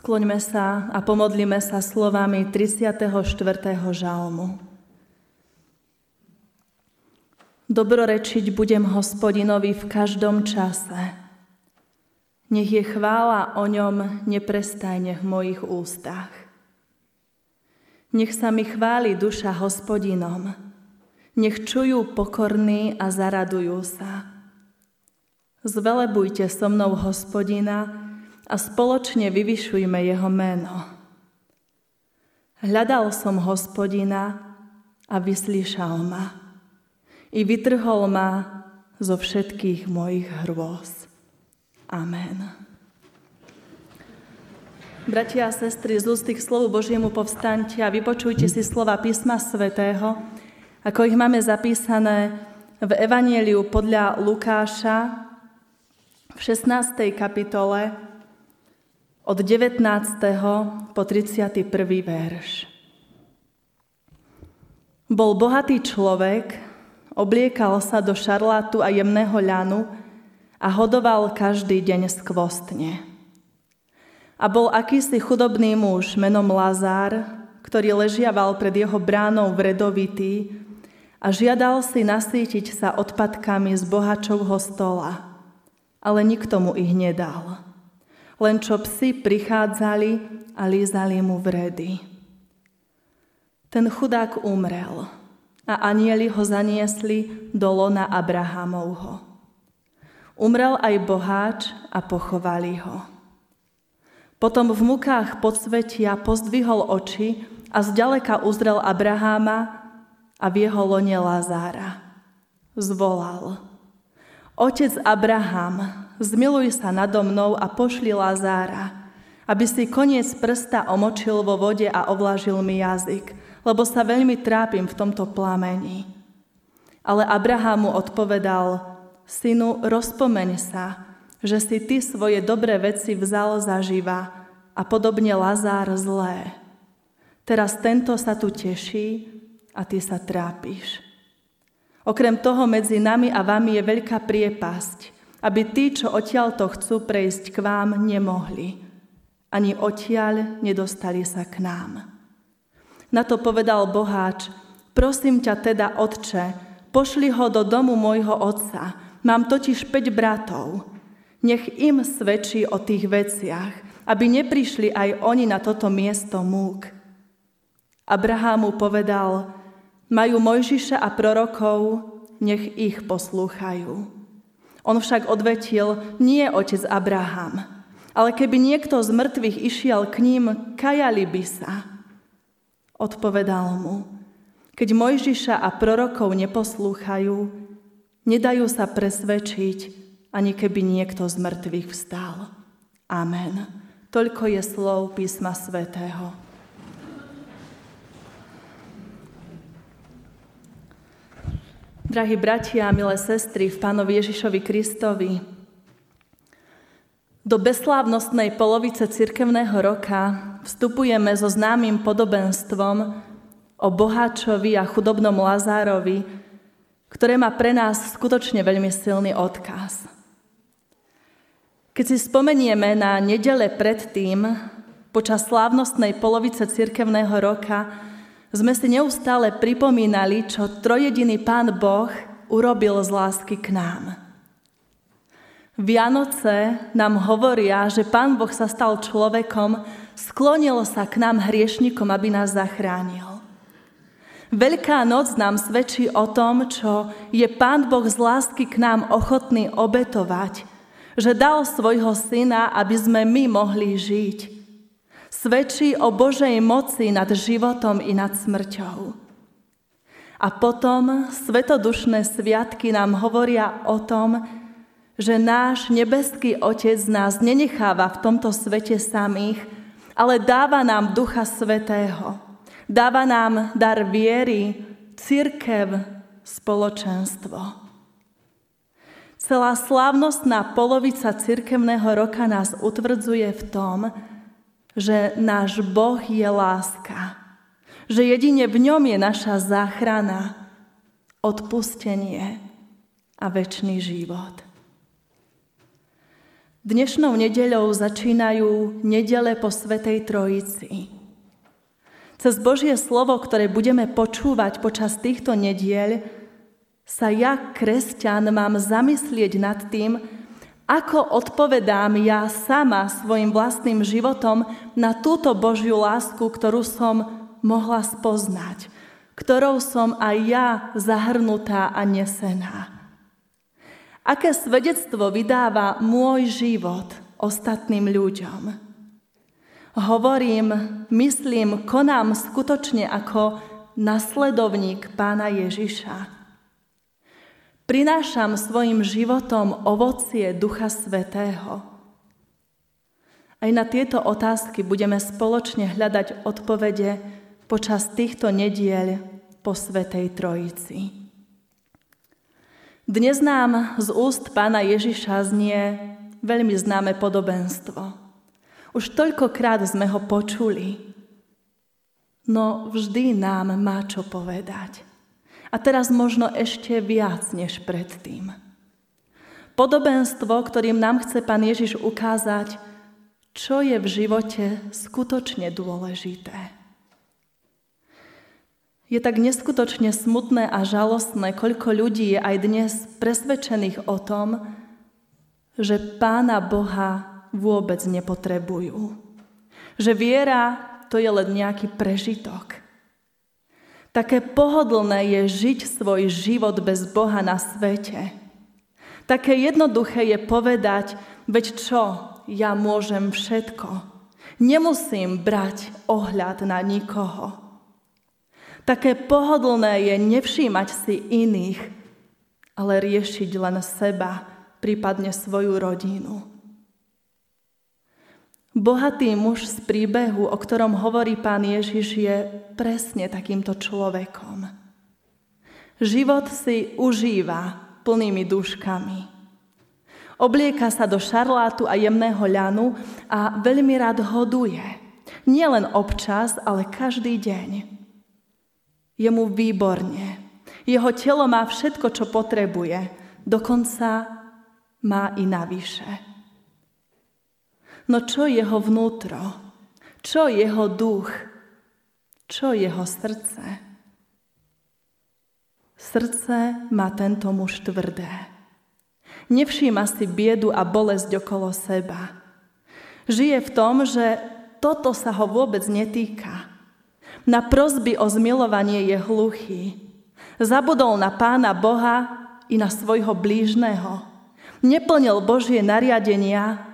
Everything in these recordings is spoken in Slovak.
Skloňme sa a pomodlíme sa slovami 34. žalmu. Dobrorečiť budem hospodinovi v každom čase. Nech je chvála o ňom neprestajne v mojich ústach. Nech sa mi chváli duša hospodinom. Nech čujú pokorní a zaradujú sa. Zvelebujte so mnou hospodina, a spoločne vyvyšujme jeho meno. Hľadal som hospodina a vyslíšal ma i vytrhol ma zo všetkých mojich hrôz. Amen. Bratia a sestry, z úst k slovu Božiemu povstaňte a vypočujte si slova písma svätého, ako ich máme zapísané v Evanieliu podľa Lukáša v 16. kapitole od 19. po 31. verš. Bol bohatý človek, obliekal sa do šarlátu a jemného ľanu a hodoval každý deň skvostne. A bol akýsi chudobný muž menom Lazár, ktorý ležiaval pred jeho bránou vredovitý a žiadal si nasýtiť sa odpadkami z bohačovho stola, ale nikto mu ich nedal len čo psi prichádzali a lízali mu vredy. Ten chudák umrel a anieli ho zaniesli do lona Abrahamovho. Umrel aj boháč a pochovali ho. Potom v mukách podsvetia pozdvihol oči a zďaleka uzrel Abraháma a v jeho lone Lazára. Zvolal. Otec Abraham, zmiluj sa nado mnou a pošli Lazára, aby si koniec prsta omočil vo vode a ovlažil mi jazyk, lebo sa veľmi trápim v tomto plamení. Ale Abraham mu odpovedal, synu, rozpomeň sa, že si ty svoje dobré veci vzal zaživa a podobne Lazár zlé. Teraz tento sa tu teší a ty sa trápiš. Okrem toho medzi nami a vami je veľká priepasť, aby tí, čo odtiaľ to chcú prejsť k vám, nemohli. Ani odtiaľ nedostali sa k nám. Na to povedal boháč, prosím ťa teda, otče, pošli ho do domu môjho otca, mám totiž 5 bratov. Nech im svedčí o tých veciach, aby neprišli aj oni na toto miesto múk. Abraham mu povedal, majú Mojžiša a prorokov, nech ich poslúchajú. On však odvetil, nie otec Abraham, ale keby niekto z mŕtvych išiel k ním, kajali by sa. Odpovedal mu, keď Mojžiša a prorokov neposlúchajú, nedajú sa presvedčiť, ani keby niekto z mŕtvych vstal. Amen. Toľko je slov písma svätého. Drahí bratia a milé sestry v Pánovi Ježišovi Kristovi, do beslávnostnej polovice cirkevného roka vstupujeme so známym podobenstvom o boháčovi a chudobnom Lazárovi, ktoré má pre nás skutočne veľmi silný odkaz. Keď si spomenieme na nedele predtým, počas slávnostnej polovice cirkevného roka, sme si neustále pripomínali, čo trojediný Pán Boh urobil z lásky k nám. Vianoce nám hovoria, že Pán Boh sa stal človekom, sklonil sa k nám hriešnikom, aby nás zachránil. Veľká noc nám svedčí o tom, čo je Pán Boh z lásky k nám ochotný obetovať, že dal svojho syna, aby sme my mohli žiť svedčí o Božej moci nad životom i nad smrťou. A potom svetodušné sviatky nám hovoria o tom, že náš nebeský Otec nás nenecháva v tomto svete samých, ale dáva nám Ducha Svetého. Dáva nám dar viery, církev, spoločenstvo. Celá slávnostná polovica cirkevného roka nás utvrdzuje v tom, že náš Boh je láska, že jedine v ňom je naša záchrana, odpustenie a väčší život. Dnešnou nedeľou začínajú nedele po Svetej Trojici. Cez Božie slovo, ktoré budeme počúvať počas týchto nediel, sa ja, kresťan, mám zamyslieť nad tým, ako odpovedám ja sama svojim vlastným životom na túto Božiu lásku, ktorú som mohla spoznať, ktorou som aj ja zahrnutá a nesená. Aké svedectvo vydáva môj život ostatným ľuďom? Hovorím, myslím, konám skutočne ako nasledovník pána Ježiša. Prinášam svojim životom ovocie Ducha Svetého. Aj na tieto otázky budeme spoločne hľadať odpovede počas týchto nediel po Svetej Trojici. Dnes nám z úst pána Ježiša znie veľmi známe podobenstvo. Už toľkokrát sme ho počuli, no vždy nám má čo povedať. A teraz možno ešte viac než predtým. Podobenstvo, ktorým nám chce pán Ježiš ukázať, čo je v živote skutočne dôležité. Je tak neskutočne smutné a žalostné, koľko ľudí je aj dnes presvedčených o tom, že Pána Boha vôbec nepotrebujú. Že viera to je len nejaký prežitok. Také pohodlné je žiť svoj život bez Boha na svete. Také jednoduché je povedať, veď čo, ja môžem všetko. Nemusím brať ohľad na nikoho. Také pohodlné je nevšímať si iných, ale riešiť len seba, prípadne svoju rodinu. Bohatý muž z príbehu, o ktorom hovorí pán Ježiš, je presne takýmto človekom. Život si užíva plnými duškami. Oblieka sa do šarlátu a jemného ľanu a veľmi rád hoduje. Nielen občas, ale každý deň. Je mu výborne. Jeho telo má všetko, čo potrebuje. Dokonca má i navyše. No čo jeho vnútro? Čo jeho duch? Čo jeho srdce? Srdce má tento muž tvrdé. Nevšíma si biedu a bolesť okolo seba. Žije v tom, že toto sa ho vôbec netýka. Na prosby o zmilovanie je hluchý. Zabudol na pána Boha i na svojho blížneho. Neplnil Božie nariadenia.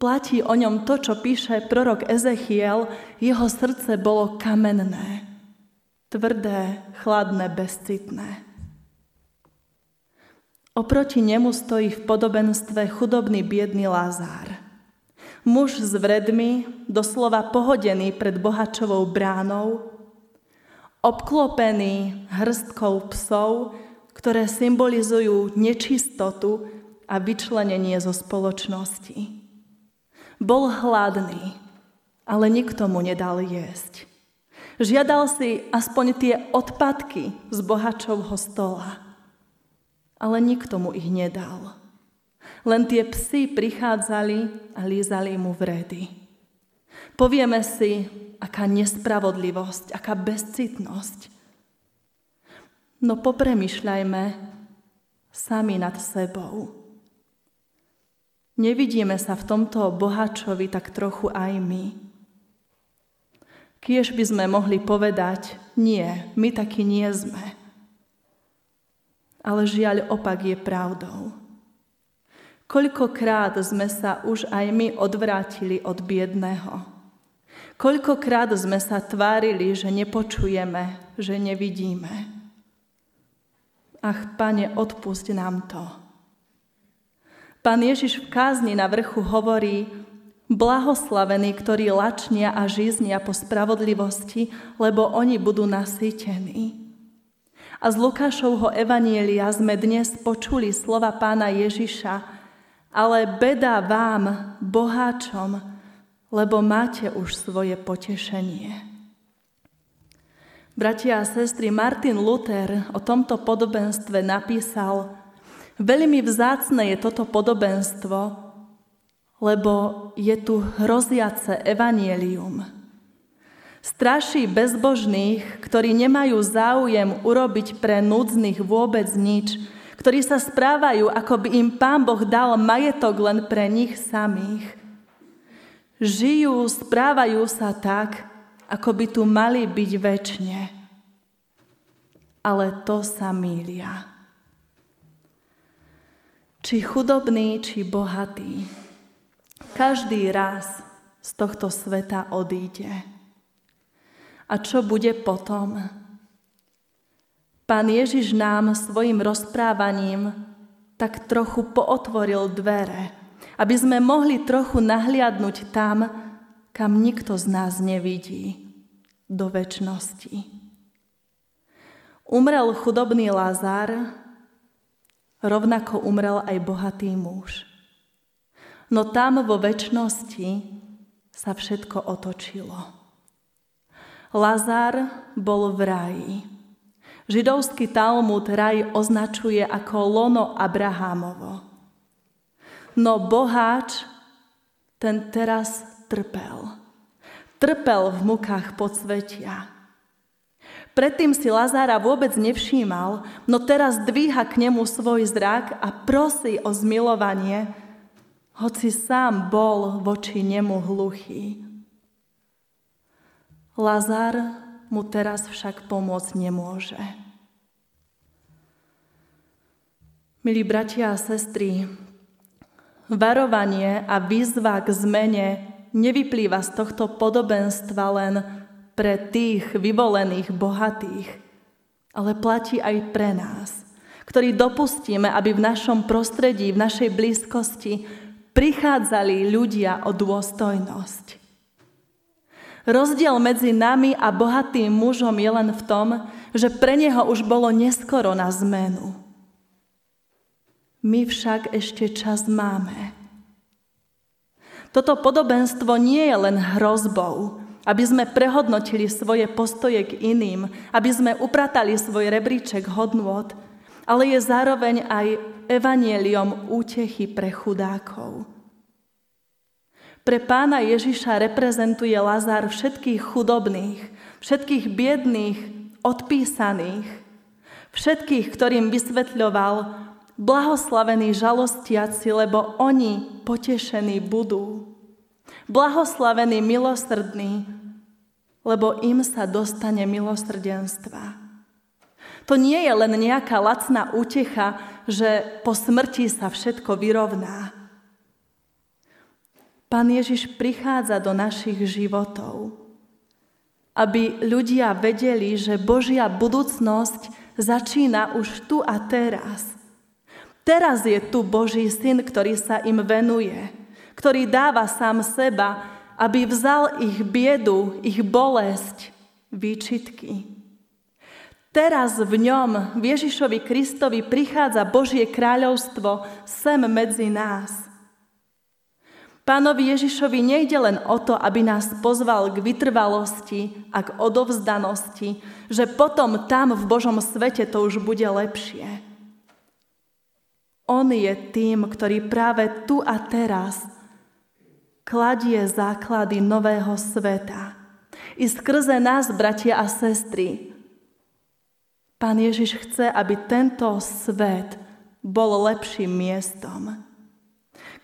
Platí o ňom to, čo píše prorok Ezechiel, jeho srdce bolo kamenné, tvrdé, chladné, bezcitné. Oproti nemu stojí v podobenstve chudobný biedný Lázár. Muž s vredmi, doslova pohodený pred bohačovou bránou, obklopený hrstkou psov, ktoré symbolizujú nečistotu a vyčlenenie zo spoločnosti. Bol hladný, ale nikto mu nedal jesť. Žiadal si aspoň tie odpadky z bohačovho stola, ale nikto mu ich nedal. Len tie psy prichádzali a lízali mu vredy. Povieme si, aká nespravodlivosť, aká bezcitnosť. No popremýšľajme sami nad sebou. Nevidíme sa v tomto bohačovi tak trochu aj my. Kiež by sme mohli povedať, nie, my takí nie sme. Ale žiaľ opak je pravdou. Koľkokrát sme sa už aj my odvrátili od biedného. Koľkokrát sme sa tvárili, že nepočujeme, že nevidíme. Ach, pane, odpusť nám to. Pán Ježiš v kázni na vrchu hovorí, blahoslavení, ktorí lačnia a žiznia po spravodlivosti, lebo oni budú nasýtení. A z Lukášovho evanielia sme dnes počuli slova pána Ježiša, ale beda vám, boháčom, lebo máte už svoje potešenie. Bratia a sestry, Martin Luther o tomto podobenstve napísal, veľmi vzácne je toto podobenstvo, lebo je tu hroziace evanielium. Straší bezbožných, ktorí nemajú záujem urobiť pre núdznych vôbec nič, ktorí sa správajú, ako by im Pán Boh dal majetok len pre nich samých. Žijú, správajú sa tak, ako by tu mali byť väčšine. Ale to sa mília. Či chudobný, či bohatý, každý raz z tohto sveta odíde. A čo bude potom? Pán Ježiš nám svojim rozprávaním tak trochu pootvoril dvere, aby sme mohli trochu nahliadnúť tam, kam nikto z nás nevidí, do väčšnosti. Umrel chudobný Lázar, rovnako umrel aj bohatý muž. No tam vo väčšnosti sa všetko otočilo. Lazar bol v raji. Židovský Talmud raj označuje ako lono Abrahámovo. No boháč ten teraz trpel. Trpel v mukách podsvetia. Predtým si Lazára vôbec nevšímal, no teraz dvíha k nemu svoj zrak a prosí o zmilovanie, hoci sám bol voči nemu hluchý. Lazar mu teraz však pomôcť nemôže. Milí bratia a sestry, varovanie a výzva k zmene nevyplýva z tohto podobenstva len pre tých vyvolených bohatých, ale platí aj pre nás, ktorí dopustíme, aby v našom prostredí, v našej blízkosti prichádzali ľudia o dôstojnosť. Rozdiel medzi nami a bohatým mužom je len v tom, že pre neho už bolo neskoro na zmenu. My však ešte čas máme. Toto podobenstvo nie je len hrozbou, aby sme prehodnotili svoje postoje k iným, aby sme upratali svoj rebríček hodnôt, ale je zároveň aj evanieliom útechy pre chudákov. Pre pána Ježiša reprezentuje Lazár všetkých chudobných, všetkých biedných, odpísaných, všetkých, ktorým vysvetľoval, blahoslavení žalostiaci, lebo oni potešení budú. Blahoslavení milosrdní, lebo im sa dostane milosrdenstva. To nie je len nejaká lacná útecha, že po smrti sa všetko vyrovná. Pán Ježiš prichádza do našich životov, aby ľudia vedeli, že Božia budúcnosť začína už tu a teraz. Teraz je tu Boží syn, ktorý sa im venuje, ktorý dáva sám seba, aby vzal ich biedu, ich bolesť, výčitky. Teraz v ňom, v Ježišovi Kristovi, prichádza Božie kráľovstvo sem medzi nás – Pánovi Ježišovi nejde len o to, aby nás pozval k vytrvalosti a k odovzdanosti, že potom tam v Božom svete to už bude lepšie. On je tým, ktorý práve tu a teraz kladie základy nového sveta. I skrze nás, bratia a sestry, Pán Ježiš chce, aby tento svet bol lepším miestom.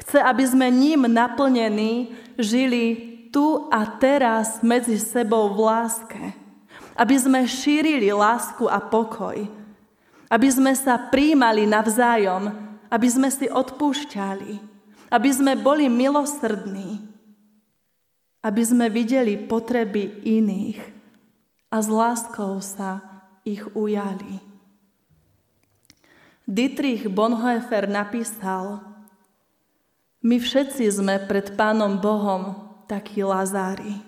Chce, aby sme ním naplnení žili tu a teraz medzi sebou v láske. Aby sme šírili lásku a pokoj. Aby sme sa príjmali navzájom. Aby sme si odpúšťali. Aby sme boli milosrdní. Aby sme videli potreby iných a s láskou sa ich ujali. Dietrich Bonhoeffer napísal, my všetci sme pred Pánom Bohom takí Lazári.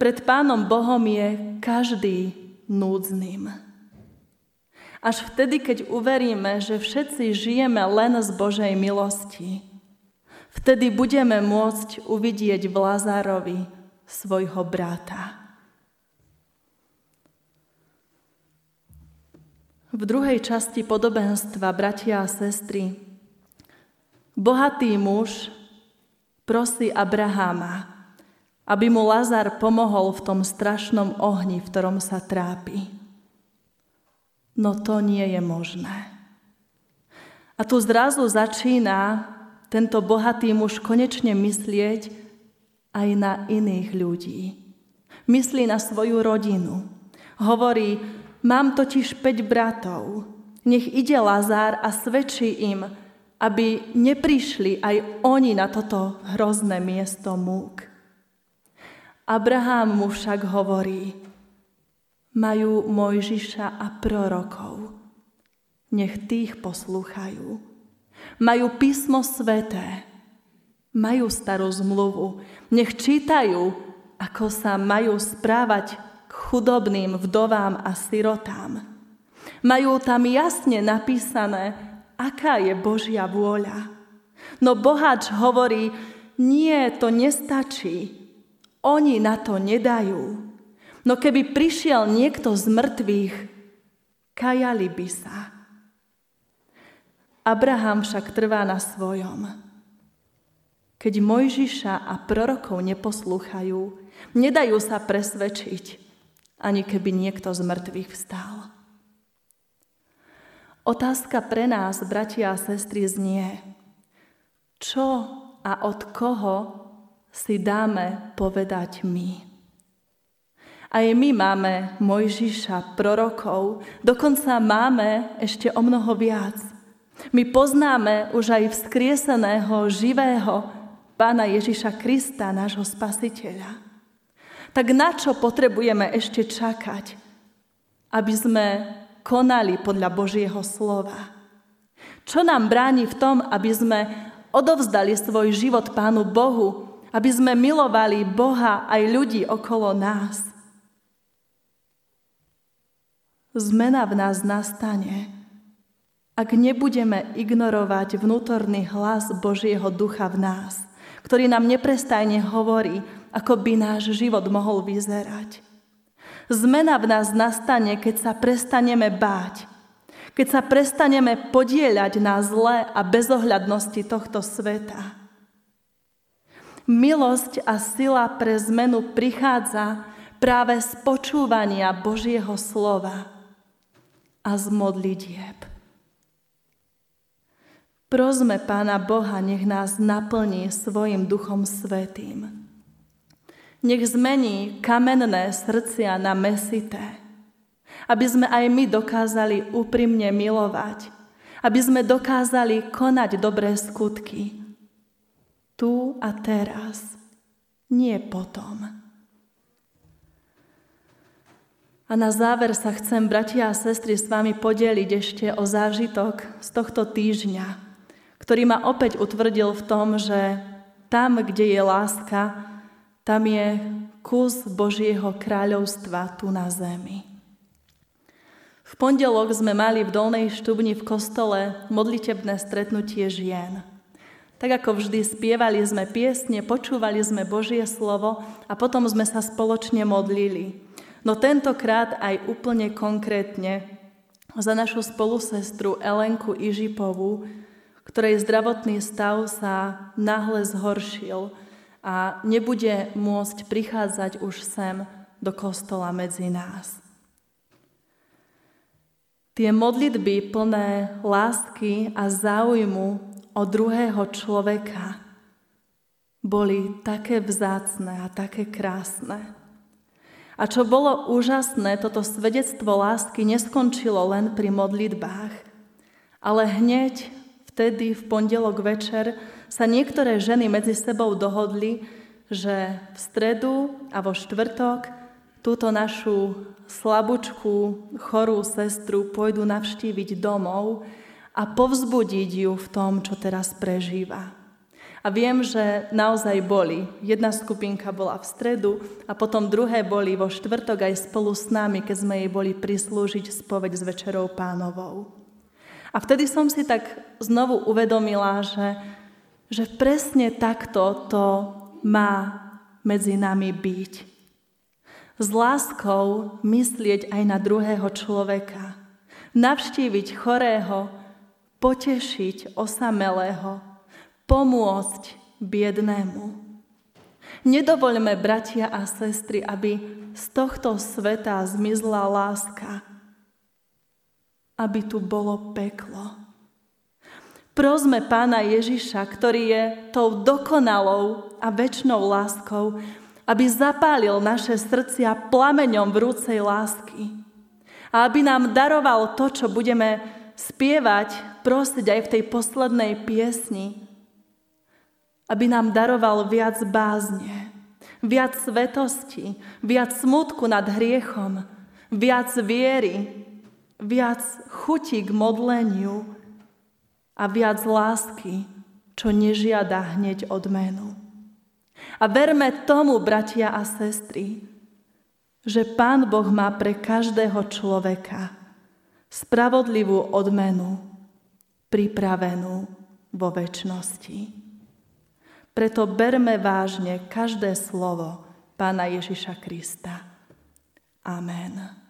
Pred Pánom Bohom je každý núdznym. Až vtedy, keď uveríme, že všetci žijeme len z Božej milosti, vtedy budeme môcť uvidieť v Lazárovi svojho brata. V druhej časti podobenstva, bratia a sestry, Bohatý muž prosí Abraháma, aby mu Lazar pomohol v tom strašnom ohni, v ktorom sa trápi. No to nie je možné. A tu zrazu začína tento bohatý muž konečne myslieť aj na iných ľudí. Myslí na svoju rodinu. Hovorí, mám totiž 5 bratov. Nech ide Lazár a svedčí im, aby neprišli aj oni na toto hrozné miesto múk. Abraham mu však hovorí, majú Mojžiša a prorokov. Nech tých poslúchajú. Majú písmo sveté. Majú starú zmluvu. Nech čítajú, ako sa majú správať k chudobným vdovám a sirotám. Majú tam jasne napísané, aká je Božia vôľa. No boháč hovorí, nie, to nestačí. Oni na to nedajú. No keby prišiel niekto z mŕtvych, kajali by sa. Abraham však trvá na svojom. Keď Mojžiša a prorokov neposlúchajú, nedajú sa presvedčiť, ani keby niekto z mŕtvych vstal. Otázka pre nás, bratia a sestry, znie, čo a od koho si dáme povedať my. Aj my máme Mojžiša, prorokov, dokonca máme ešte o mnoho viac. My poznáme už aj vzkrieseného, živého Pána Ježiša Krista, nášho spasiteľa. Tak na čo potrebujeme ešte čakať, aby sme konali podľa Božieho slova? Čo nám bráni v tom, aby sme odovzdali svoj život Pánu Bohu aby sme milovali Boha aj ľudí okolo nás. Zmena v nás nastane, ak nebudeme ignorovať vnútorný hlas Božieho ducha v nás, ktorý nám neprestajne hovorí, ako by náš život mohol vyzerať. Zmena v nás nastane, keď sa prestaneme báť, keď sa prestaneme podieľať na zle a bezohľadnosti tohto sveta Milosť a sila pre zmenu prichádza práve z počúvania Božieho slova a z modlitieb. Prosme Pána Boha, nech nás naplní svojim Duchom Svetým. Nech zmení kamenné srdcia na mesité, aby sme aj my dokázali úprimne milovať, aby sme dokázali konať dobré skutky, tu a teraz, nie potom. A na záver sa chcem, bratia a sestry, s vami podeliť ešte o zážitok z tohto týždňa, ktorý ma opäť utvrdil v tom, že tam, kde je láska, tam je kus Božieho kráľovstva tu na zemi. V pondelok sme mali v Dolnej štubni v kostole modlitebné stretnutie žien – tak ako vždy spievali sme piesne, počúvali sme Božie slovo a potom sme sa spoločne modlili. No tentokrát aj úplne konkrétne za našu spolusestru Elenku Ižipovú, ktorej zdravotný stav sa náhle zhoršil a nebude môcť prichádzať už sem do kostola medzi nás. Tie modlitby plné lásky a záujmu o druhého človeka boli také vzácne a také krásne. A čo bolo úžasné, toto svedectvo lásky neskončilo len pri modlitbách, ale hneď vtedy v pondelok večer sa niektoré ženy medzi sebou dohodli, že v stredu a vo štvrtok túto našu slabúčku, chorú sestru pôjdu navštíviť domov a povzbudiť ju v tom, čo teraz prežíva. A viem, že naozaj boli. Jedna skupinka bola v stredu a potom druhé boli vo štvrtok aj spolu s nami, keď sme jej boli prislúžiť spoveď s Večerou pánovou. A vtedy som si tak znovu uvedomila, že, že presne takto to má medzi nami byť. S láskou myslieť aj na druhého človeka. Navštíviť chorého, potešiť osamelého, pomôcť biednému. Nedovoľme, bratia a sestry, aby z tohto sveta zmizla láska, aby tu bolo peklo. Prosme Pána Ježiša, ktorý je tou dokonalou a väčšnou láskou, aby zapálil naše srdcia plameňom vrúcej lásky a aby nám daroval to, čo budeme spievať, prosiť aj v tej poslednej piesni, aby nám daroval viac bázne, viac svetosti, viac smutku nad hriechom, viac viery, viac chuti k modleniu a viac lásky, čo nežiada hneď odmenu. A verme tomu, bratia a sestry, že Pán Boh má pre každého človeka spravodlivú odmenu pripravenú vo väčšnosti. Preto berme vážne každé slovo Pána Ježiša Krista. Amen.